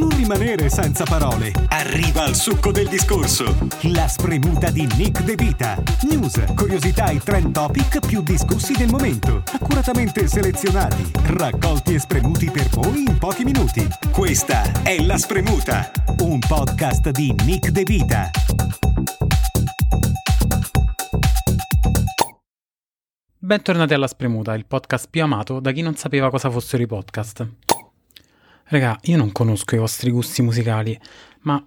Non rimanere senza parole. Arriva al succo del discorso. La spremuta di Nick De Vita. News, curiosità e trend topic più discussi del momento. Accuratamente selezionati, raccolti e spremuti per voi in pochi minuti. Questa è La Spremuta, un podcast di Nick De Vita. Bentornati alla Spremuta, il podcast più amato da chi non sapeva cosa fossero i podcast. Raga, io non conosco i vostri gusti musicali, ma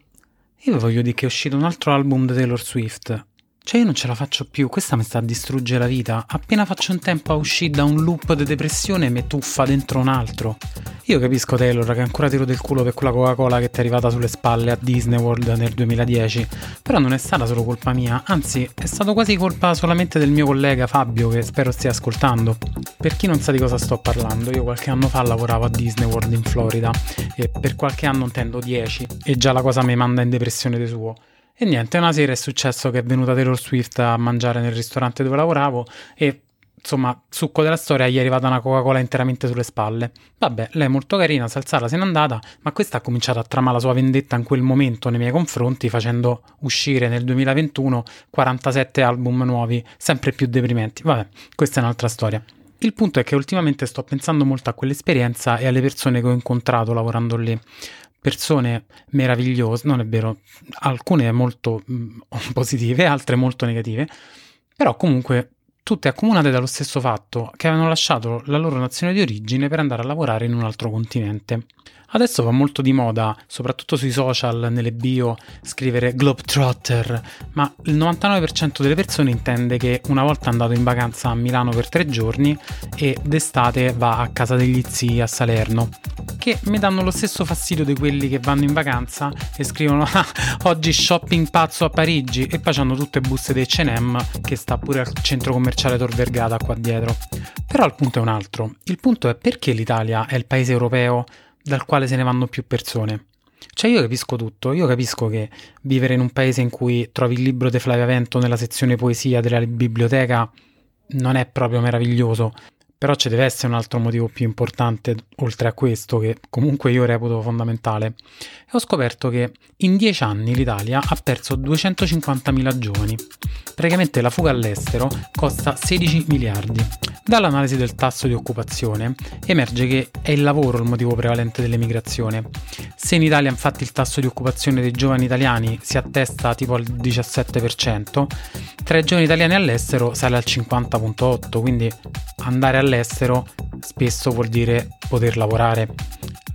io voglio dire che è uscito un altro album di Taylor Swift cioè io non ce la faccio più, questa mi sta a distruggere la vita. Appena faccio un tempo a uscire da un loop di depressione mi tuffa dentro un altro. Io capisco Taylor che ancora tiro del culo per quella Coca-Cola che ti è arrivata sulle spalle a Disney World nel 2010, però non è stata solo colpa mia, anzi è stato quasi colpa solamente del mio collega Fabio che spero stia ascoltando. Per chi non sa di cosa sto parlando, io qualche anno fa lavoravo a Disney World in Florida e per qualche anno intendo 10 e già la cosa mi manda in depressione di suo. E niente, una sera è successo che è venuta Taylor Swift a mangiare nel ristorante dove lavoravo e insomma, succo della storia, gli è arrivata una Coca-Cola interamente sulle spalle. Vabbè, lei è molto carina, si alzata, se n'è andata, ma questa ha cominciato a tramare la sua vendetta in quel momento nei miei confronti, facendo uscire nel 2021 47 album nuovi, sempre più deprimenti. Vabbè, questa è un'altra storia. Il punto è che ultimamente sto pensando molto a quell'esperienza e alle persone che ho incontrato lavorando lì. Persone meravigliose, non è vero, alcune molto mm, positive, altre molto negative, però comunque tutte accomunate dallo stesso fatto che avevano lasciato la loro nazione di origine per andare a lavorare in un altro continente. Adesso va molto di moda, soprattutto sui social, nelle bio, scrivere Globetrotter, ma il 99% delle persone intende che una volta andato in vacanza a Milano per tre giorni e d'estate va a casa degli zii a Salerno, che mi danno lo stesso fastidio di quelli che vanno in vacanza e scrivono ah, oggi shopping pazzo a Parigi e poi hanno tutte buste dei H&M che sta pure al centro commerciale Tor Vergata qua dietro. Però il punto è un altro. Il punto è perché l'Italia è il paese europeo dal quale se ne vanno più persone. Cioè io capisco tutto, io capisco che vivere in un paese in cui trovi il libro di Flavia Vento nella sezione poesia della biblioteca non è proprio meraviglioso, però ci deve essere un altro motivo più importante oltre a questo che comunque io reputo fondamentale. E ho scoperto che in dieci anni l'Italia ha perso 250.000 giovani. Praticamente la fuga all'estero costa 16 miliardi. Dall'analisi del tasso di occupazione emerge che è il lavoro il motivo prevalente dell'emigrazione. Se in Italia infatti il tasso di occupazione dei giovani italiani si attesta tipo al 17%, tra i giovani italiani all'estero sale al 50.8%, quindi andare all'estero spesso vuol dire poter lavorare.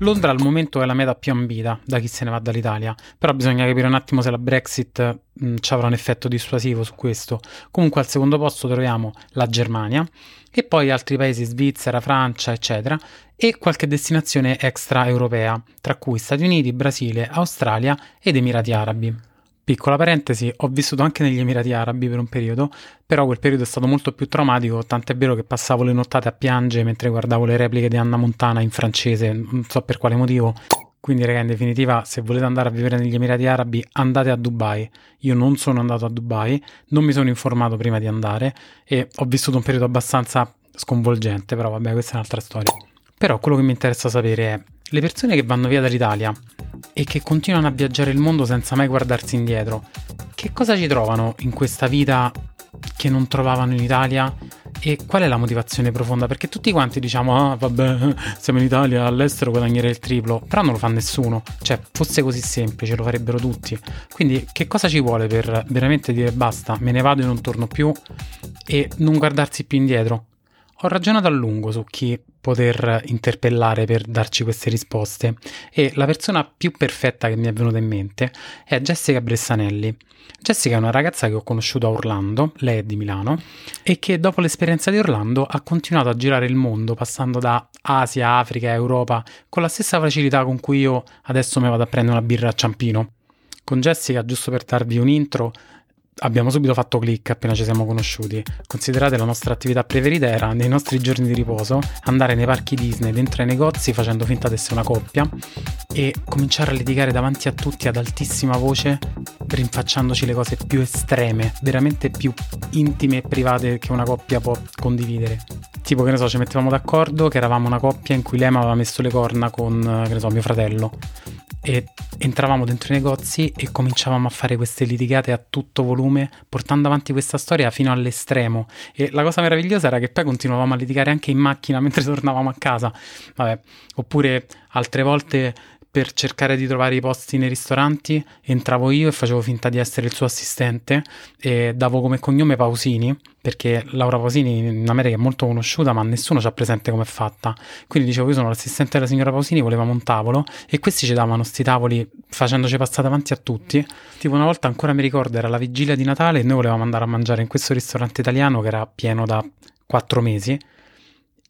Londra al momento è la meta più ambita da chi se ne va dall'Italia, però bisogna capire un attimo se la Brexit mh, ci avrà un effetto dissuasivo su questo. Comunque al secondo posto troviamo la Germania e poi altri paesi Svizzera, Francia, eccetera, e qualche destinazione extraeuropea, tra cui Stati Uniti, Brasile, Australia ed Emirati Arabi. Piccola parentesi, ho vissuto anche negli Emirati Arabi per un periodo, però quel periodo è stato molto più traumatico, tant'è vero che passavo le nottate a piangere mentre guardavo le repliche di Anna Montana in francese, non so per quale motivo. Quindi, raga, in definitiva, se volete andare a vivere negli Emirati Arabi, andate a Dubai. Io non sono andato a Dubai, non mi sono informato prima di andare e ho vissuto un periodo abbastanza sconvolgente, però vabbè, questa è un'altra storia. Però quello che mi interessa sapere è le persone che vanno via dall'Italia e che continuano a viaggiare il mondo senza mai guardarsi indietro, che cosa ci trovano in questa vita che non trovavano in Italia e qual è la motivazione profonda? Perché tutti quanti diciamo, ah vabbè, siamo in Italia, all'estero guadagnerei il triplo, però non lo fa nessuno, cioè fosse così semplice lo farebbero tutti. Quindi che cosa ci vuole per veramente dire basta, me ne vado e non torno più e non guardarsi più indietro? Ho ragionato a lungo su chi poter interpellare per darci queste risposte e la persona più perfetta che mi è venuta in mente è Jessica Bressanelli. Jessica è una ragazza che ho conosciuto a Orlando, lei è di Milano, e che dopo l'esperienza di Orlando ha continuato a girare il mondo passando da Asia, Africa, Europa con la stessa facilità con cui io adesso mi vado a prendere una birra a Ciampino. Con Jessica, giusto per darvi un intro, abbiamo subito fatto click appena ci siamo conosciuti. Considerate la nostra attività preferita era, nei nostri giorni di riposo, andare nei parchi Disney, dentro ai negozi facendo finta di essere una coppia e cominciare a litigare davanti a tutti ad altissima voce, rinfacciandoci le cose più estreme, veramente più intime e private che una coppia può condividere. Tipo, che ne so, ci mettevamo d'accordo che eravamo una coppia in cui lei mi aveva messo le corna con, che ne so, mio fratello e entravamo dentro i negozi e cominciavamo a fare queste litigate a tutto volume, portando avanti questa storia fino all'estremo. E la cosa meravigliosa era che poi continuavamo a litigare anche in macchina mentre tornavamo a casa. Vabbè, oppure altre volte per cercare di trovare i posti nei ristoranti entravo io e facevo finta di essere il suo assistente e davo come cognome Pausini perché Laura Pausini in America è molto conosciuta ma nessuno ci ha presente come è fatta. Quindi dicevo io sono l'assistente della signora Pausini volevamo un tavolo e questi ci davano sti tavoli facendoci passare davanti a tutti. Tipo una volta ancora mi ricordo era la vigilia di Natale e noi volevamo andare a mangiare in questo ristorante italiano che era pieno da quattro mesi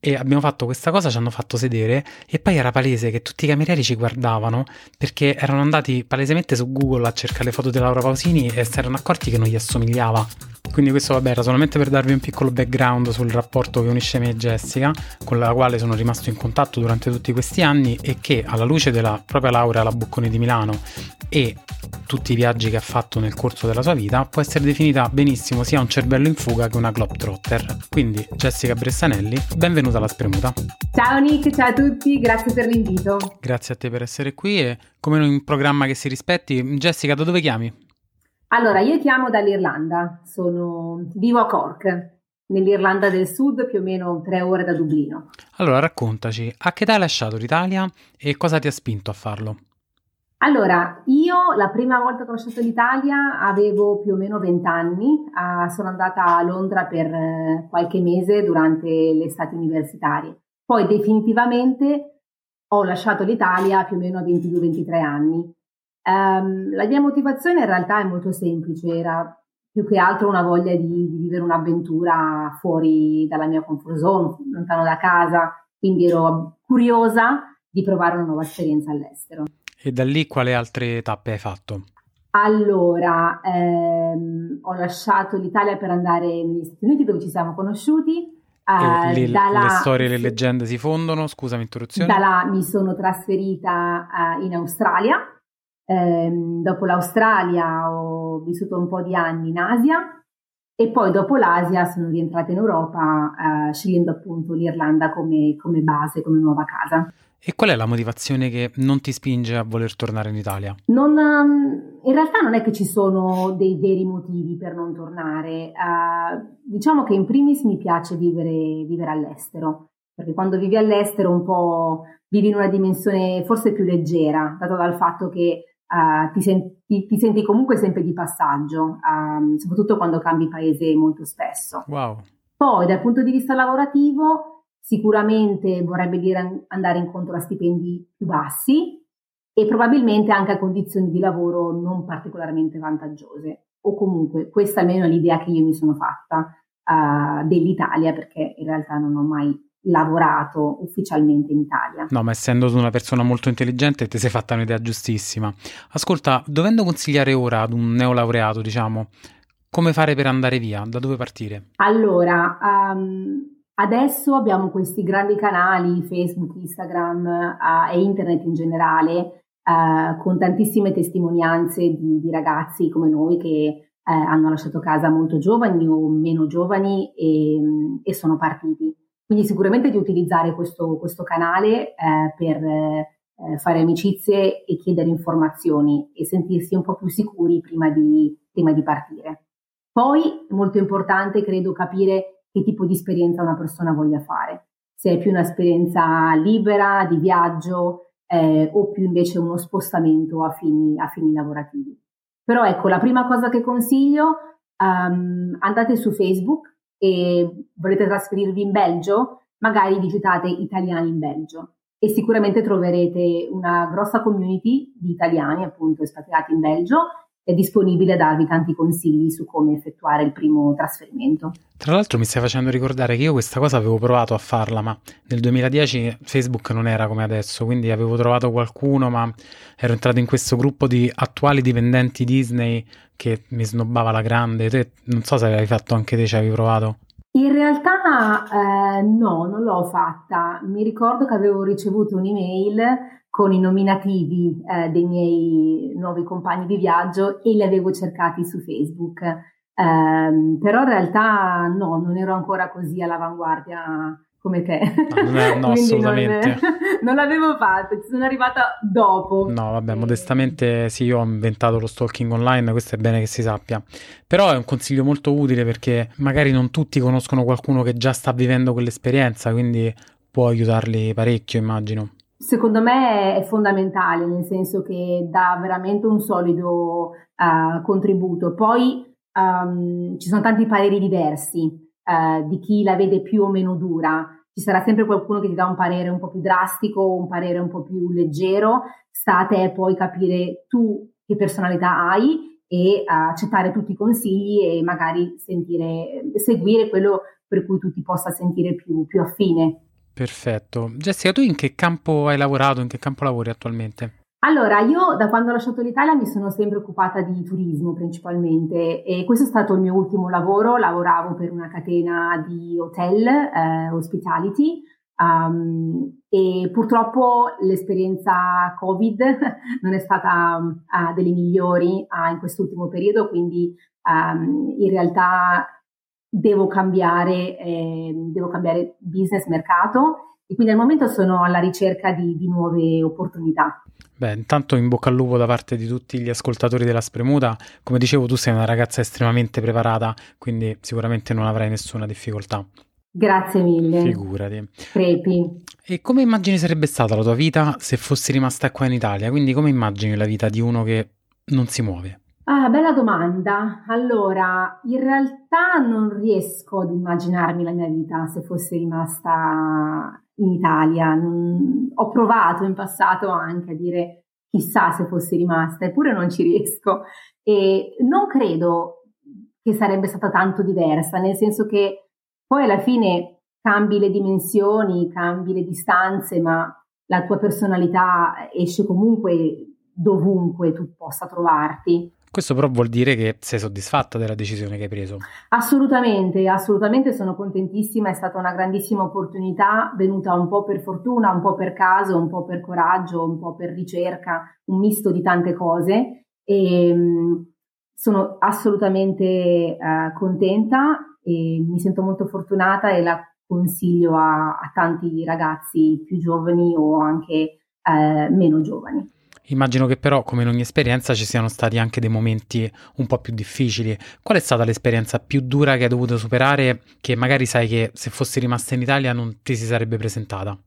e abbiamo fatto questa cosa, ci hanno fatto sedere e poi era palese che tutti i camerieri ci guardavano perché erano andati palesemente su Google a cercare le foto di Laura Pausini e si erano accorti che non gli assomigliava. Quindi questo vabbè era solamente per darvi un piccolo background sul rapporto che unisce me e Jessica, con la quale sono rimasto in contatto durante tutti questi anni e che alla luce della propria laurea alla Bocconi di Milano e tutti i viaggi che ha fatto nel corso della sua vita può essere definita benissimo sia un cervello in fuga che una globetrotter. Quindi Jessica Bressanelli, benvenuta alla Spremuta. Ciao Nick, ciao a tutti, grazie per l'invito. Grazie a te per essere qui e come in un programma che si rispetti, Jessica da dove chiami? Allora, io chiamo dall'Irlanda, sono, vivo a Cork, nell'Irlanda del Sud, più o meno tre ore da Dublino. Allora, raccontaci, a che età hai lasciato l'Italia e cosa ti ha spinto a farlo? Allora, io la prima volta che ho lasciato l'Italia avevo più o meno 20 anni, uh, sono andata a Londra per uh, qualche mese durante le estati universitarie. Poi definitivamente ho lasciato l'Italia più o meno a 22-23 anni. Um, la mia motivazione in realtà è molto semplice, era più che altro una voglia di, di, vivere un'avventura fuori dalla mia comfort zone, lontano da casa, quindi ero curiosa di provare una nuova esperienza all'estero. E da lì quale altre tappe hai fatto? Allora, ehm, ho lasciato l'Italia per andare negli Stati Uniti dove ci siamo conosciuti. Eh, lì, là, le storie e le leggende si fondono, scusami interruzione. Da là mi sono trasferita uh, in Australia eh, dopo l'Australia ho vissuto un po' di anni in Asia e poi dopo l'Asia sono rientrata in Europa eh, scegliendo appunto l'Irlanda come, come base, come nuova casa. E qual è la motivazione che non ti spinge a voler tornare in Italia? Non, um, in realtà non è che ci sono dei veri motivi per non tornare. Uh, diciamo che in primis mi piace vivere, vivere, all'estero, perché quando vivi all'estero un po' vivi in una dimensione forse più leggera, dato dal fatto che uh, ti, senti, ti, senti, comunque sempre di passaggio, um, soprattutto quando cambi paese molto spesso. Wow. Poi dal punto di vista lavorativo sicuramente vorrebbe dire andare incontro a stipendi più bassi e probabilmente anche a condizioni di lavoro non particolarmente vantaggiose. O comunque questa almeno è l'idea che io mi sono fatta uh, dell'Italia perché in realtà non ho mai lavorato ufficialmente in Italia. No, ma essendo tu una persona molto intelligente ti sei fatta un'idea giustissima. Ascolta, dovendo consigliare ora ad un neolaureato, diciamo, come fare per andare via? Da dove partire? Allora, um, adesso abbiamo questi grandi canali, Facebook, Instagram uh, e internet in generale, uh, con tantissime testimonianze di, di, ragazzi come noi che uh, hanno lasciato casa molto giovani o meno giovani e, e sono partiti. Quindi sicuramente di utilizzare questo, questo canale per fare amicizie e chiedere informazioni e sentirsi un po' più sicuri prima di, prima di partire. Poi è molto importante, credo, capire che tipo di esperienza una persona voglia fare. Se è più un'esperienza libera, di viaggio, eh, o più invece uno spostamento a fini, a fini lavorativi. Però ecco, la prima cosa che consiglio, um, andate su Facebook, e volete trasferirvi in Belgio, magari visitate Italiani in Belgio e sicuramente troverete una grossa community di italiani appunto espatriati in Belgio è disponibile a darvi tanti consigli su come effettuare il primo trasferimento. Tra l'altro mi stai facendo ricordare che io questa cosa avevo provato a farla, ma nel 2010 Facebook non era come adesso, quindi avevo trovato qualcuno, ma ero entrato in questo gruppo di attuali dipendenti Disney che mi snobbava la grande. Te, non so se avevi fatto anche te, ci avevi provato. In realtà eh, no, non l'ho fatta. Mi ricordo che avevo ricevuto un'email con i nominativi eh, dei miei nuovi compagni di viaggio e li avevo cercati su Facebook. Eh, però in realtà no, non ero ancora così all'avanguardia come te. No, no assolutamente. non l'avevo fatto, ci sono arrivata dopo. No, vabbè, modestamente sì, io ho inventato lo stalking online, questo è bene che si sappia. Però è un consiglio molto utile perché magari non tutti conoscono qualcuno che già sta vivendo quell'esperienza, quindi può aiutarli parecchio, immagino. Secondo me è fondamentale, nel senso che dà veramente un solido uh, contributo. Poi um, ci sono tanti pareri diversi uh, di chi la vede più o meno dura. Ci sarà sempre qualcuno che ti dà un parere un po' più drastico, un parere un po' più leggero. Sta a te poi capire tu che personalità hai e uh, accettare tutti i consigli e magari sentire, seguire quello per cui tu ti possa sentire più, più affine. Perfetto. Jessica, tu in che campo hai lavorato? In che campo lavori attualmente? Allora, io da quando ho lasciato l'Italia mi sono sempre occupata di turismo principalmente e questo è stato il mio ultimo lavoro. Lavoravo per una catena di hotel, eh, hospitality, um, e purtroppo l'esperienza Covid non è stata uh, delle migliori uh, in quest'ultimo periodo, quindi um, in realtà devo cambiare, eh, devo cambiare business, mercato e quindi al momento sono alla ricerca di, di, nuove opportunità. Beh, intanto in bocca al lupo da parte di tutti gli ascoltatori della Spremuta. Come dicevo, tu sei una ragazza estremamente preparata, quindi sicuramente non avrai nessuna difficoltà. Grazie mille. Figurati. Crepi. E come immagini sarebbe stata la tua vita se fossi rimasta qua in Italia? Quindi come immagini la vita di uno che non si muove? Ah, bella domanda. Allora, in realtà non riesco ad immaginarmi la mia vita se fossi rimasta in Italia. Non... Ho provato in passato anche a dire chissà se fossi rimasta, eppure non ci riesco. E non credo che sarebbe stata tanto diversa, nel senso che poi alla fine cambi le dimensioni, cambi le distanze, ma la tua personalità esce comunque dovunque tu possa trovarti. Questo però vuol dire che sei soddisfatta della decisione che hai preso? Assolutamente, assolutamente sono contentissima, è stata una grandissima opportunità, venuta un po' per fortuna, un po' per caso, un po' per coraggio, un po' per ricerca, un misto di tante cose e mm, sono assolutamente uh, contenta e mi sento molto fortunata e la consiglio a, a tanti ragazzi più giovani o anche uh, meno giovani. Immagino che però, come in ogni esperienza, ci siano stati anche dei momenti un po' più difficili. Qual è stata l'esperienza più dura che hai dovuto superare, che magari sai che se fossi rimasta in Italia non ti si sarebbe presentata?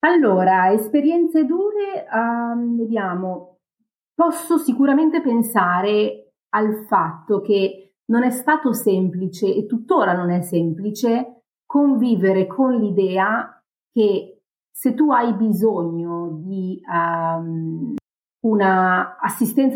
Allora, esperienze dure, um, vediamo, posso sicuramente pensare al fatto che non è stato semplice e tuttora non è semplice convivere con l'idea che se tu hai bisogno di um, una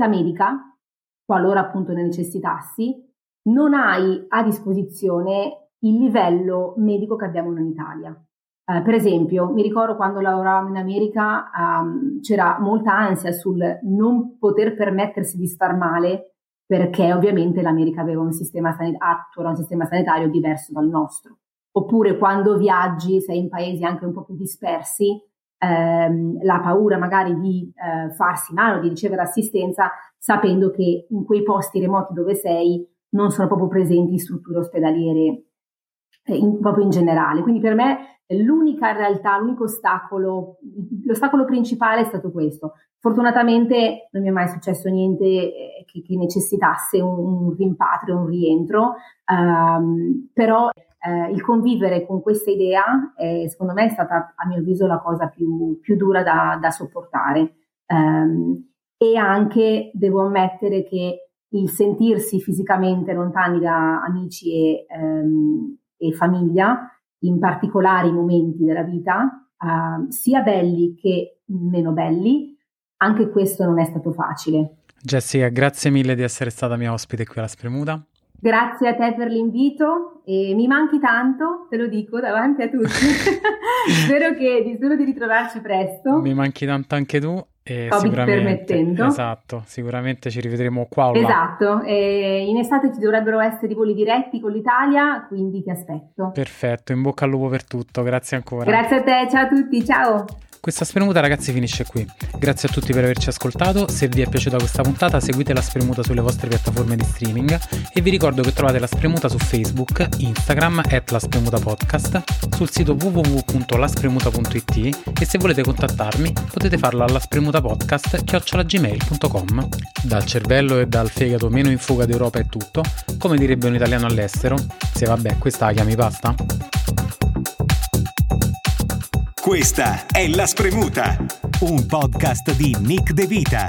medica, qualora appunto ne necessitassi, non hai a disposizione il livello medico che abbiamo in Italia. Uh, per esempio, mi ricordo quando lavoravamo in America um, c'era molta ansia sul non poter permettersi di star male perché ovviamente l'America aveva un sistema sanitario, un sistema sanitario diverso dal nostro oppure quando viaggi, sei in paesi anche un po' più dispersi, ehm, la paura magari di eh, farsi male o di ricevere assistenza, sapendo che in quei posti remoti dove sei non sono proprio presenti strutture ospedaliere eh, in, proprio in generale. Quindi per me l'unica realtà, l'unico ostacolo, l'ostacolo principale è stato questo. Fortunatamente non mi è mai successo niente eh, che, che necessitasse un, un, rimpatrio, un rientro, um, però eh, il convivere con questa idea, eh, secondo me, è stata, a mio avviso, la cosa più, più dura da, da sopportare. Um, e anche devo ammettere che il sentirsi fisicamente lontani da amici e, um, e famiglia, in particolari momenti della vita, uh, sia belli che meno belli, anche questo non è stato facile. Jessica, grazie mille di essere stata mia ospite qui alla Spremuta. Grazie a te per l'invito e mi manchi tanto, te lo dico davanti a tutti. spero, che, spero di ritrovarci presto. Mi manchi tanto anche tu e sicuramente, permettendo. Esatto, sicuramente ci rivedremo qua o là. Esatto, e in estate ci dovrebbero essere i voli diretti con l'Italia, quindi ti aspetto. Perfetto, in bocca al lupo per tutto, grazie ancora. Grazie a te, ciao a tutti, ciao. Questa spremuta ragazzi finisce qui. Grazie a tutti per averci ascoltato, se vi è piaciuta questa puntata seguite la spremuta sulle vostre piattaforme di streaming e vi ricordo che trovate la spremuta su Facebook, Instagram, at la spremuta podcast, sul sito www.laspremuta.it e se volete contattarmi potete farlo alla spremutapodcast chiocciolagmail.com. Dal cervello e dal fegato meno in fuga d'Europa è tutto, come direbbe un italiano all'estero, se vabbè questa la chiami pasta? Questa è La Spremuta, un podcast di Nick De Vita.